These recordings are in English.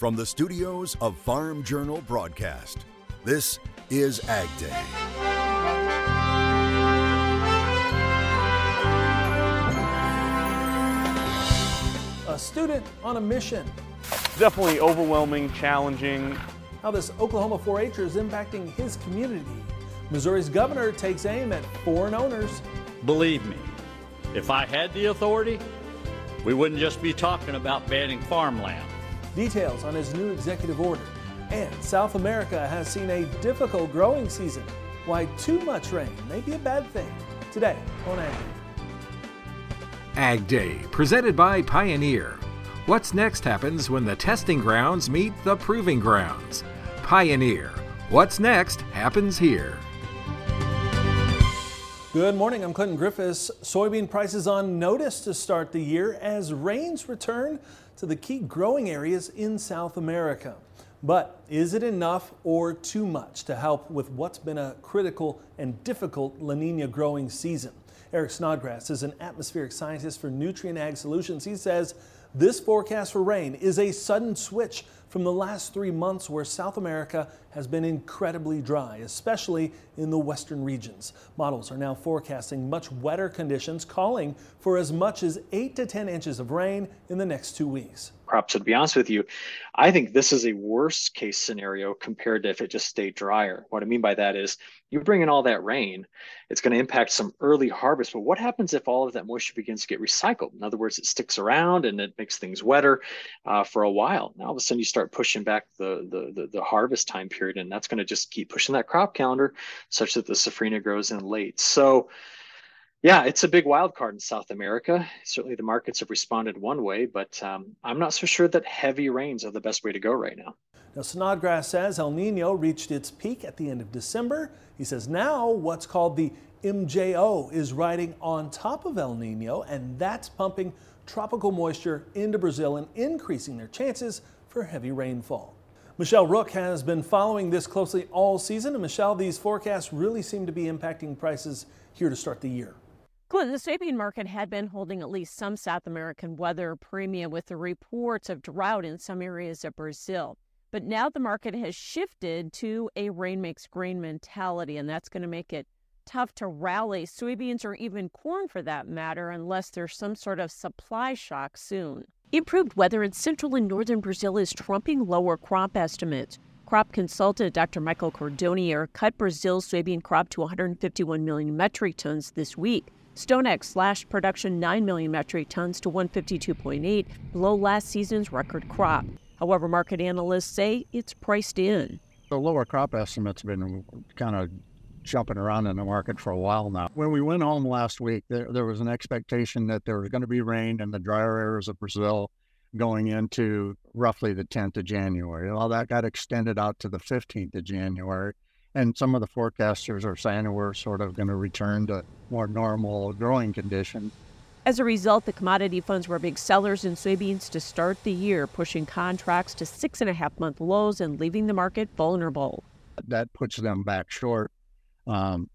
From the studios of Farm Journal Broadcast, this is Ag Day. A student on a mission. Definitely overwhelming, challenging. How this Oklahoma 4 H'er is impacting his community. Missouri's governor takes aim at foreign owners. Believe me, if I had the authority, we wouldn't just be talking about banning farmland. Details on his new executive order. And South America has seen a difficult growing season. Why too much rain may be a bad thing. Today on Ag Day. Ag Day, presented by Pioneer. What's next happens when the testing grounds meet the proving grounds. Pioneer. What's next happens here. Good morning, I'm Clinton Griffiths. Soybean prices on notice to start the year as rains return to the key growing areas in South America. But is it enough or too much to help with what's been a critical and difficult La Nina growing season? Eric Snodgrass is an atmospheric scientist for Nutrien Ag Solutions. He says this forecast for rain is a sudden switch from the last three months where South America has been incredibly dry, especially in the western regions. Models are now forecasting much wetter conditions, calling for as much as 8 to 10 inches of rain in the next two weeks crops. So to be honest with you, I think this is a worst case scenario compared to if it just stayed drier. What I mean by that is you bring in all that rain, it's going to impact some early harvest. But what happens if all of that moisture begins to get recycled? In other words, it sticks around and it makes things wetter uh, for a while. Now all of a sudden you start pushing back the, the, the, the harvest time period, and that's going to just keep pushing that crop calendar such that the safrinha grows in late. So yeah, it's a big wild card in South America. Certainly, the markets have responded one way, but um, I'm not so sure that heavy rains are the best way to go right now. Now, Snodgrass says El Nino reached its peak at the end of December. He says now what's called the MJO is riding on top of El Nino, and that's pumping tropical moisture into Brazil and increasing their chances for heavy rainfall. Michelle Rook has been following this closely all season, and Michelle, these forecasts really seem to be impacting prices here to start the year. The soybean market had been holding at least some South American weather premium with the reports of drought in some areas of Brazil. But now the market has shifted to a rain makes grain mentality, and that's going to make it tough to rally soybeans or even corn for that matter, unless there's some sort of supply shock soon. Improved weather in central and northern Brazil is trumping lower crop estimates. Crop consultant Dr. Michael Cordonnier cut Brazil's soybean crop to 151 million metric tons this week. StoneX slashed production 9 million metric tons to 152.8, below last season's record crop. However, market analysts say it's priced in. The lower crop estimates have been kind of jumping around in the market for a while now. When we went home last week, there, there was an expectation that there was going to be rain in the drier areas of Brazil going into roughly the 10th of January. Well, that got extended out to the 15th of January. And some of the forecasters are saying we're sort of going to return to more normal growing conditions. As a result, the commodity funds were big sellers in soybeans to start the year, pushing contracts to six and a half month lows and leaving the market vulnerable. That puts them back short, um,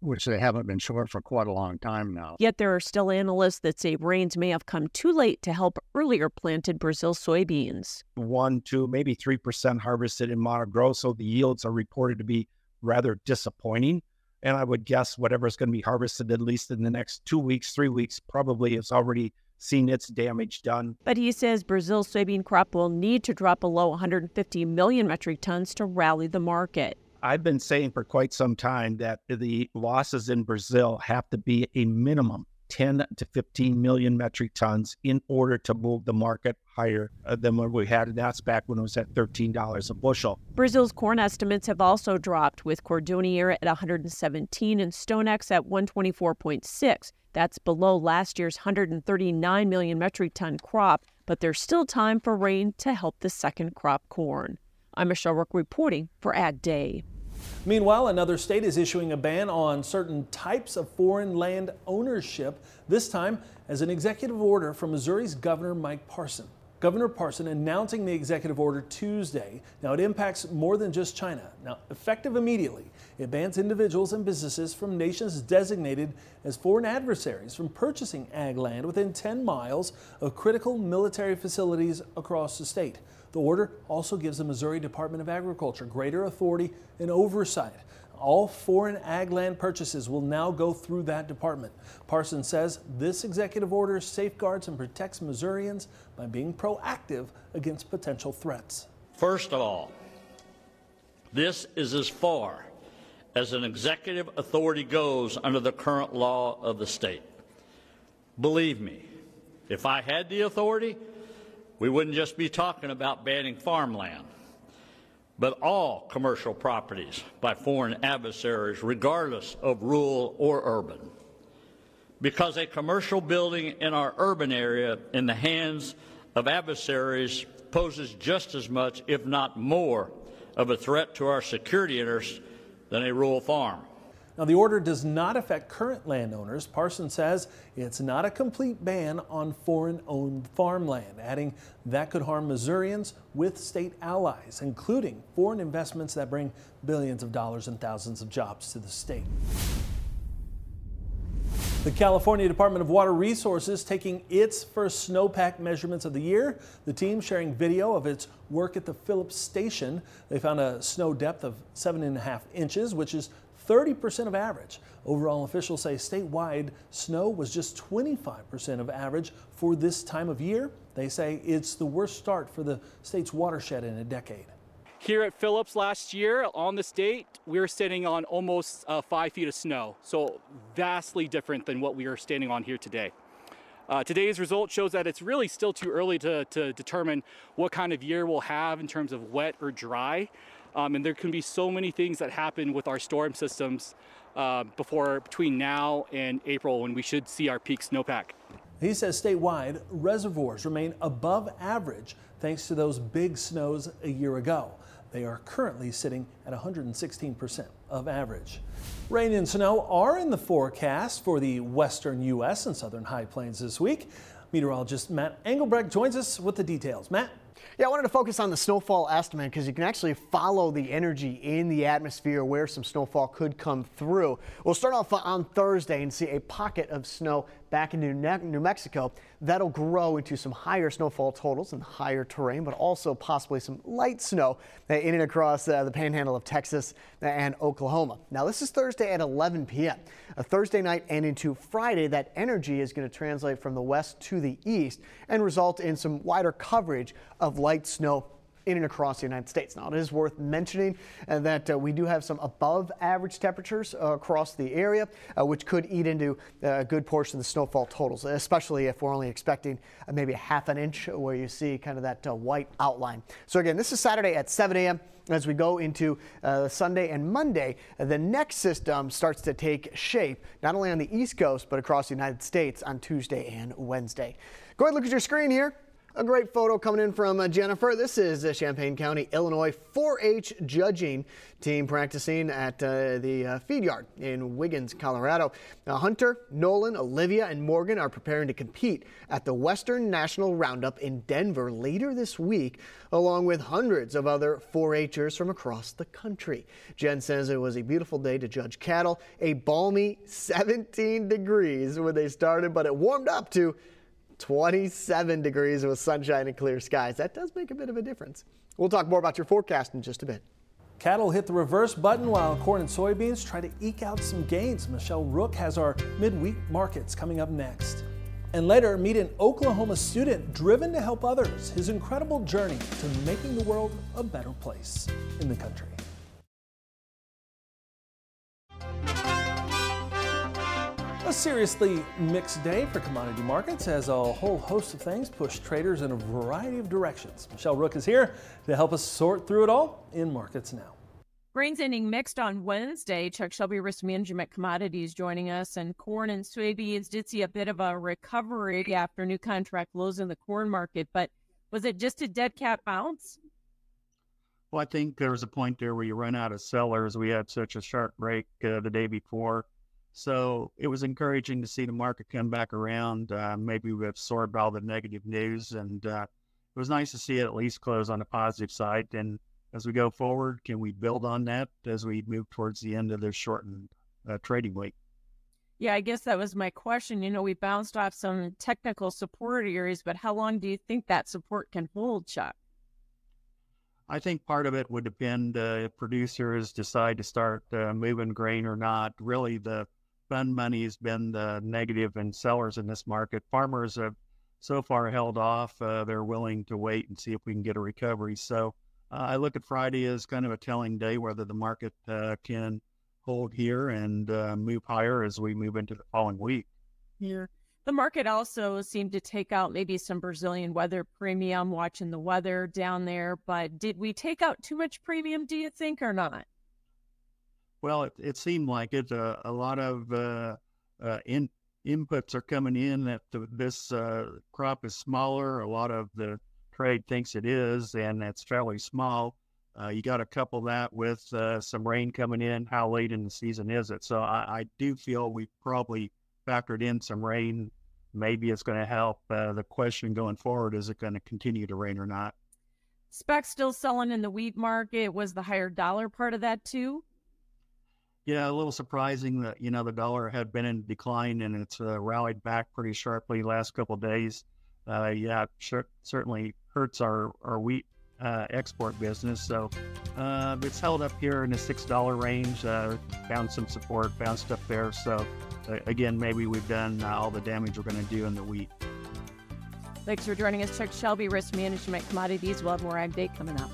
which they haven't been short for quite a long time now. Yet there are still analysts that say rains may have come too late to help earlier planted Brazil soybeans. One, two, maybe 3% harvested in Mato Grosso. The yields are reported to be rather disappointing. And I would guess whatever is going to be harvested, at least in the next two weeks, three weeks, probably has already seen its damage done. But he says Brazil's soybean crop will need to drop below 150 million metric tons to rally the market. I've been saying for quite some time that the losses in Brazil have to be a minimum 10 to 15 million metric tons in order to move the market higher uh, than what we had. And that's back when it was at $13 a bushel. Brazil's corn estimates have also dropped, with Cordonnier at 117 and StoneX at 124.6. That's below last year's 139 million metric ton crop, but there's still time for rain to help the second crop corn. I'm Michelle Rook reporting for Ag Day. Meanwhile, another state is issuing a ban on certain types of foreign land ownership, this time as an executive order from Missouri's Governor Mike Parson. Governor Parson announcing the executive order Tuesday. Now, it impacts more than just China. Now, effective immediately, it bans individuals and businesses from nations designated as foreign adversaries from purchasing ag land within 10 miles of critical military facilities across the state. The order also gives the Missouri Department of Agriculture greater authority and oversight. All foreign ag land purchases will now go through that department. Parsons says this executive order safeguards and protects Missourians by being proactive against potential threats. First of all, this is as far as an executive authority goes under the current law of the state. Believe me, if I had the authority, we wouldn't just be talking about banning farmland, but all commercial properties by foreign adversaries, regardless of rural or urban. Because a commercial building in our urban area in the hands of adversaries poses just as much, if not more, of a threat to our security interests than a rural farm. Now, the order does not affect current landowners. Parsons says it's not a complete ban on foreign owned farmland, adding that could harm Missourians with state allies, including foreign investments that bring billions of dollars and thousands of jobs to the state. The California Department of Water Resources taking its first snowpack measurements of the year. The team sharing video of its work at the Phillips Station. They found a snow depth of seven and a half inches, which is 30% of average. Overall, officials say statewide snow was just 25% of average for this time of year. They say it's the worst start for the state's watershed in a decade. Here at Phillips last year on this date, we were standing on almost uh, five feet of snow, so vastly different than what we are standing on here today. Uh, today's result shows that it's really still too early to, to determine what kind of year we'll have in terms of wet or dry. Um, and there can be so many things that happen with our storm systems uh, before between now and April when we should see our peak snowpack. He says statewide reservoirs remain above average thanks to those big snows a year ago. They are currently sitting at 116% of average. Rain and snow are in the forecast for the western U.S. and southern high plains this week. Meteorologist Matt Engelbrecht joins us with the details. Matt? Yeah, I wanted to focus on the snowfall estimate because you can actually follow the energy in the atmosphere where some snowfall could come through. We'll start off on Thursday and see a pocket of snow back in New Mexico. That'll grow into some higher snowfall totals and higher terrain, but also possibly some light snow in and across uh, the panhandle of Texas and Oklahoma. Now, this is Thursday at 11 p.m. A Thursday night and into Friday, that energy is going to translate from the west to the east and result in some wider coverage of light snow in and across the United States. Now, it is worth mentioning uh, that uh, we do have some above average temperatures uh, across the area, uh, which could eat into uh, a good portion of the snowfall totals, especially if we're only expecting uh, maybe a half an inch where you see kind of that white outline. So again, this is Saturday at 7 a.m. As we go into Sunday and Monday, the next system starts to take shape, not only on the East Coast, but across the United States on Tuesday and Wednesday. Go ahead and look at your screen here. A great photo coming in from uh, Jennifer. This is a Champaign County, Illinois 4-H judging team practicing at uh, the uh, feed yard in Wiggins, Colorado. Now, Hunter, Nolan, Olivia, and Morgan are preparing to compete at the Western National Roundup in Denver later this week, along with hundreds of other 4-Hers from across the country. Jen says it was a beautiful day to judge cattle, a balmy 17 degrees when they started, but it warmed up to 27 degrees with sunshine and clear skies. That does make a bit of a difference. We'll talk more about your forecast in just a bit. Cattle hit the reverse button while corn and soybeans try to eke out some gains. Michelle Rook has our midweek markets coming up next. And later, meet an Oklahoma student driven to help others. His incredible journey to making the world a better place in the country. A seriously mixed day for commodity markets as a whole host of things push traders in a variety of directions. Michelle Rook is here to help us sort through it all in Markets Now. Grains ending mixed on Wednesday. Chuck Shelby, Risk Management Commodities, joining us. And corn and soybeans did see a bit of a recovery after new contract lows in the corn market. But was it just a dead cat bounce? Well, I think there was a point there where you run out of sellers. We had such a sharp break uh, the day before so it was encouraging to see the market come back around. Uh, maybe we absorbed all the negative news, and uh, it was nice to see it at least close on the positive side. And as we go forward, can we build on that as we move towards the end of this shortened uh, trading week? Yeah, I guess that was my question. You know, we bounced off some technical support areas, but how long do you think that support can hold, Chuck? I think part of it would depend uh, if producers decide to start uh, moving grain or not. Really, the fund money has been the negative in sellers in this market. Farmers have so far held off. Uh, they're willing to wait and see if we can get a recovery. So uh, I look at Friday as kind of a telling day whether the market uh, can hold here and uh, move higher as we move into the following week. Yeah. The market also seemed to take out maybe some Brazilian weather premium, watching the weather down there. But did we take out too much premium, do you think, or not? Well, it, it seemed like it. Uh, a lot of uh, uh, in, inputs are coming in that the, this uh, crop is smaller. A lot of the trade thinks it is, and it's fairly small. Uh, you got to couple that with uh, some rain coming in. How late in the season is it? So I, I do feel we probably factored in some rain. Maybe it's going to help. the question going forward is it going to continue to rain or not? Spec still selling in the wheat market. Was the higher dollar part of that too? Yeah, a little surprising that you know the dollar had been in decline and it's uh, rallied back pretty sharply last couple days. Uh, yeah, sure, certainly hurts our our wheat uh, export business. So uh, it's held up here in the six dollar range. Uh, found some support, bounced up there. So uh, again, maybe we've done all the damage we're going to do in the wheat. Thanks for joining us, Chuck Shelby, Risk Management Commodities. We'll have more Day coming up.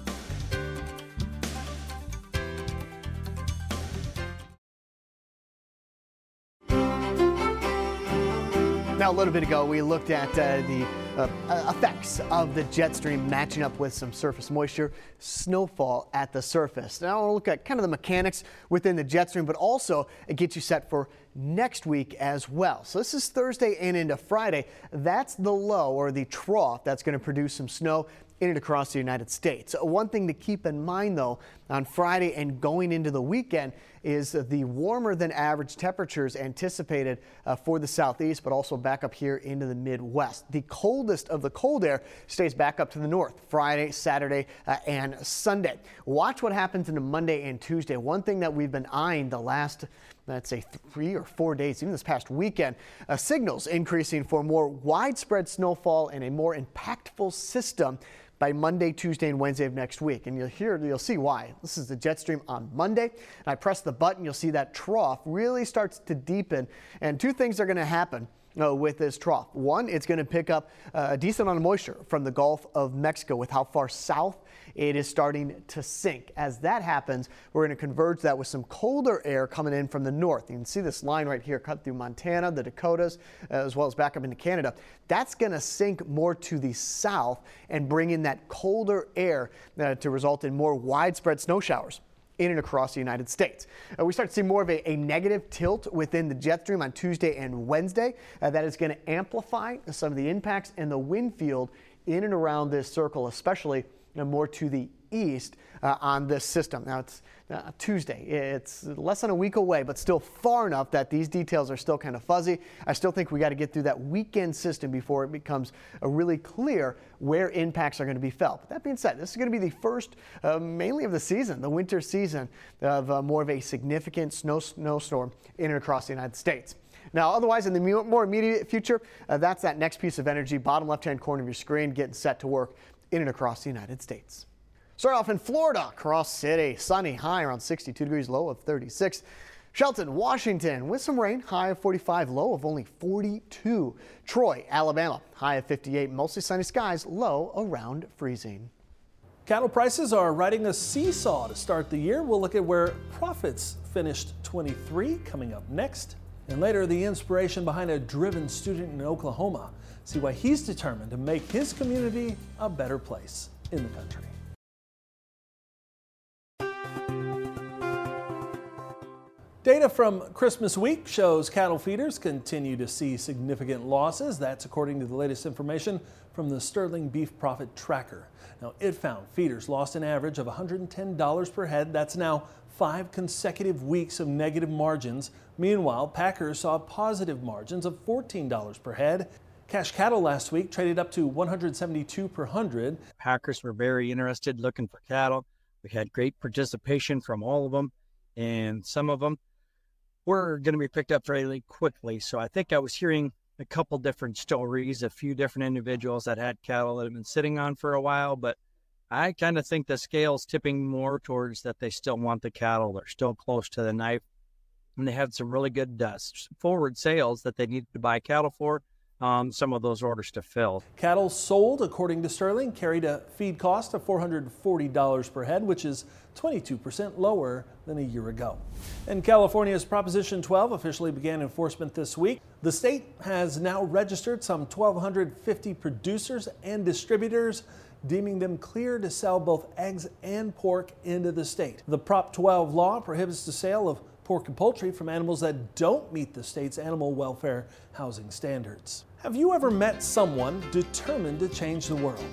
Now, a little bit ago, we looked at uh, the uh, effects of the jet stream matching up with some surface moisture, snowfall at the surface. Now, we'll look at kind of the mechanics within the jet stream, but also it gets you set for next week as well. So this is Thursday and into Friday. That's the low or the trough that's going to produce some snow in and across the United States. One thing to keep in mind, though, on Friday and going into the weekend is the warmer than average temperatures anticipated uh, for the southeast, but also back up here into the Midwest. The coldest of the cold air stays back up to the north Friday, Saturday, uh, and Sunday. Watch what happens into Monday and Tuesday. One thing that we've been eyeing the last let's say three or four days, even this past weekend, uh, signals increasing for more widespread snowfall and a more impactful system by Monday, Tuesday, and Wednesday of next week. And you'll hear, you'll see why. This is the jet stream on Monday. I press the button, you'll see that trough really starts to deepen. And two things are going to happen. Uh, with this trough. One, it's going to pick up uh, a decent amount of moisture from the Gulf of Mexico with how far south it is starting to sink. As that happens, we're going to converge that with some colder air coming in from the north. You can see this line right here cut through Montana, the Dakotas, as well as back up into Canada. That's going to sink more to the south and bring in that colder air uh, to result in more widespread snow showers in and across the United States. Uh, we start to see more of a, a, negative tilt within the jet stream on Tuesday and Wednesday. Uh, that is going to amplify some of the impacts and the wind field in and around this circle, especially more to the east uh, on this system. Now it's uh, Tuesday. It's less than a week away, but still far enough that these details are still kind of fuzzy. I still think we got to get through that weekend system before it becomes really clear where impacts are going to be felt. But that being said, this is going to be the first, uh, mainly of the season, the winter season, of uh, more of a significant snow snowstorm in and across the United States. Now, otherwise, in the more immediate future, uh, that's that next piece of energy, bottom left-hand corner of your screen, getting set to work in and across the United States. Start off in Florida, Cross City, sunny, high around 62 degrees, low of 36. Shelton, Washington, with some rain, high of 45, low of only 42. Troy, Alabama, high of 58, mostly sunny skies, low around freezing. Cattle prices are riding a seesaw to start the year. We'll look at where profits finished 23 coming up next. And later, the inspiration behind a driven student in Oklahoma. See why he's determined to make his community a better place in the country. Data from Christmas week shows cattle feeders continue to see significant losses. That's according to the latest information from the Sterling Beef Profit Tracker. Now, it found feeders lost an average of $110 per head. That's now five consecutive weeks of negative margins. Meanwhile, packers saw positive margins of $14 per head. Cash cattle last week traded up to 172 per hundred. Packers were very interested looking for cattle. We had great participation from all of them, and some of them were going to be picked up fairly quickly. So I think I was hearing a couple different stories, a few different individuals that had cattle that had been sitting on for a while, but I kind of think the scale's tipping more towards that they still want the cattle. They're still close to the knife. And they had some really good uh, forward sales that they needed to buy cattle for. Um, some of those orders to fill. Cattle sold, according to Sterling, carried a feed cost of $440 per head, which is 22% lower than a year ago. And California's Proposition 12 officially began enforcement this week. The state has now registered some 1,250 producers and distributors deeming them clear to sell both eggs and pork into the state. The Prop 12 law prohibits the sale of pork and poultry from animals that don't meet the state's animal welfare housing standards. Have you ever met someone determined to change the world?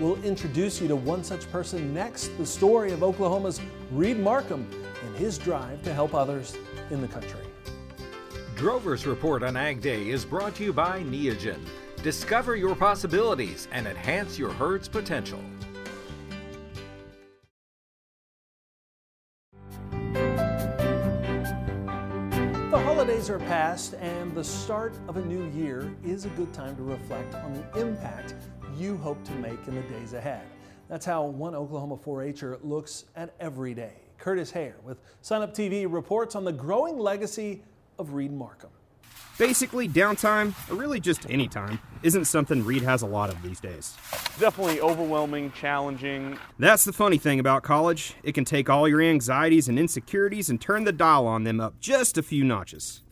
We'll introduce you to one such person next the story of Oklahoma's Reed Markham and his drive to help others in the country. Drover's Report on Ag Day is brought to you by Neogen. Discover your possibilities and enhance your herd's potential. Are past, and the start of a new year is a good time to reflect on the impact you hope to make in the days ahead. That's how one Oklahoma 4 H'er looks at every day. Curtis Hare with Sun Up TV reports on the growing legacy of Reed Markham. Basically, downtime, or really just any time, isn't something Reed has a lot of these days. Definitely overwhelming, challenging. That's the funny thing about college. It can take all your anxieties and insecurities and turn the dial on them up just a few notches.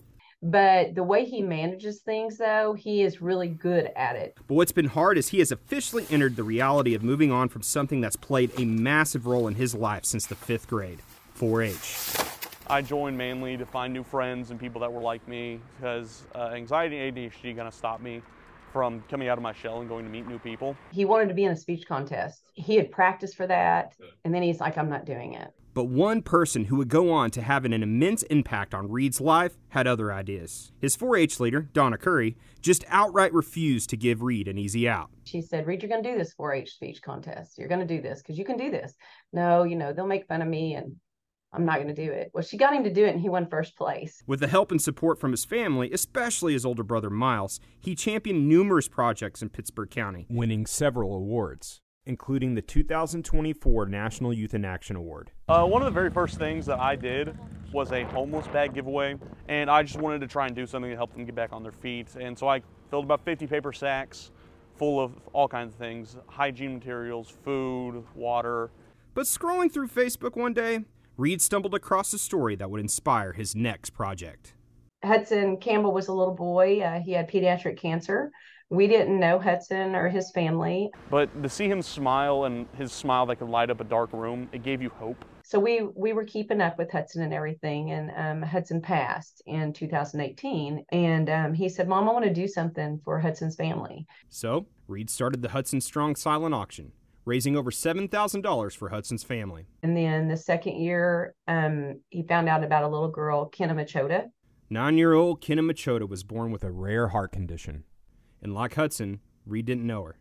But the way he manages things, though, he is really good at it. But what's been hard is he has officially entered the reality of moving on from something that's played a massive role in his life since the fifth grade 4 H. I joined mainly to find new friends and people that were like me because uh, anxiety and ADHD kind of stopped me from coming out of my shell and going to meet new people. He wanted to be in a speech contest. He had practiced for that, and then he's like, I'm not doing it. But one person who would go on to have an immense impact on Reed's life had other ideas. His 4 H leader, Donna Curry, just outright refused to give Reed an easy out. She said, Reed, you're going to do this 4 H speech contest. You're going to do this because you can do this. No, you know, they'll make fun of me and I'm not going to do it. Well, she got him to do it and he won first place. With the help and support from his family, especially his older brother Miles, he championed numerous projects in Pittsburg County, winning several awards, including the 2024 National Youth in Action Award. Uh, one of the very first things that I did was a homeless bag giveaway, and I just wanted to try and do something to help them get back on their feet. And so I filled about 50 paper sacks full of all kinds of things hygiene materials, food, water. But scrolling through Facebook one day, Reed stumbled across a story that would inspire his next project. Hudson Campbell was a little boy. Uh, he had pediatric cancer. We didn't know Hudson or his family. But to see him smile and his smile that could light up a dark room, it gave you hope. So we we were keeping up with Hudson and everything, and um, Hudson passed in 2018, and um, he said, "Mom, I want to do something for Hudson's family." So Reed started the Hudson Strong silent auction raising over $7,000 for Hudson's family. And then the second year, um, he found out about a little girl, Kenna Machota. Nine year old Kenna Machota was born with a rare heart condition. And like Hudson, Reed didn't know her.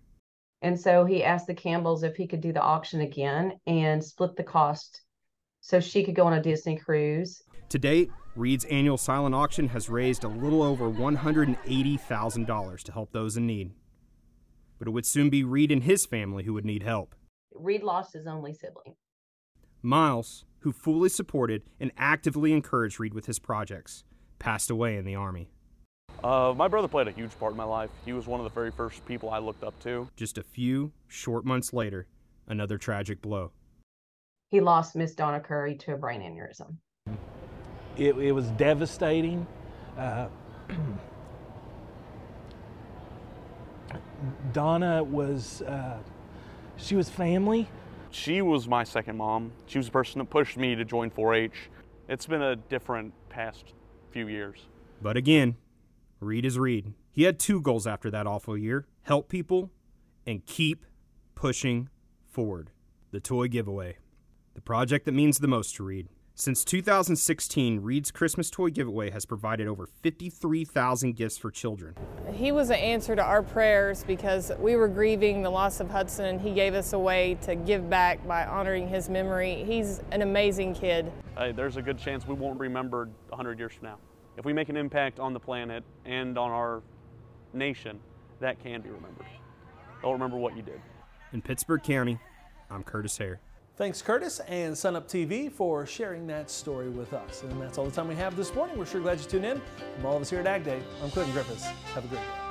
And so he asked the Campbells if he could do the auction again and split the cost so she could go on a Disney cruise. To date, Reed's annual silent auction has raised a little over $180,000 to help those in need but it would soon be Reed and his family who would need help. Reed lost his only sibling. Miles, who fully supported and actively encouraged Reed with his projects, passed away in the Army. Uh, my brother played a huge part in my life. He was one of the very first people I looked up to. Just a few short months later, another tragic blow. He lost Miss Donna Curry to a brain aneurysm. It, it was devastating. Uh, Donna was, uh, she was family. She was my second mom. She was the person that pushed me to join 4 H. It's been a different past few years. But again, Reed is Reed. He had two goals after that awful year help people and keep pushing forward. The toy giveaway, the project that means the most to Reed. Since 2016, Reed's Christmas toy giveaway has provided over 53,000 gifts for children. He was an answer to our prayers because we were grieving the loss of Hudson, and he gave us a way to give back by honoring his memory. He's an amazing kid. Hey, there's a good chance we won't be remembered 100 years from now. If we make an impact on the planet and on our nation, that can be remembered. They'll remember what you did. In Pittsburg County, I'm Curtis Hare. Thanks, Curtis and Sunup TV for sharing that story with us. And that's all the time we have this morning. We're sure glad you tuned in. From all of us here at Ag Day, I'm Clinton Griffiths. Have a great day.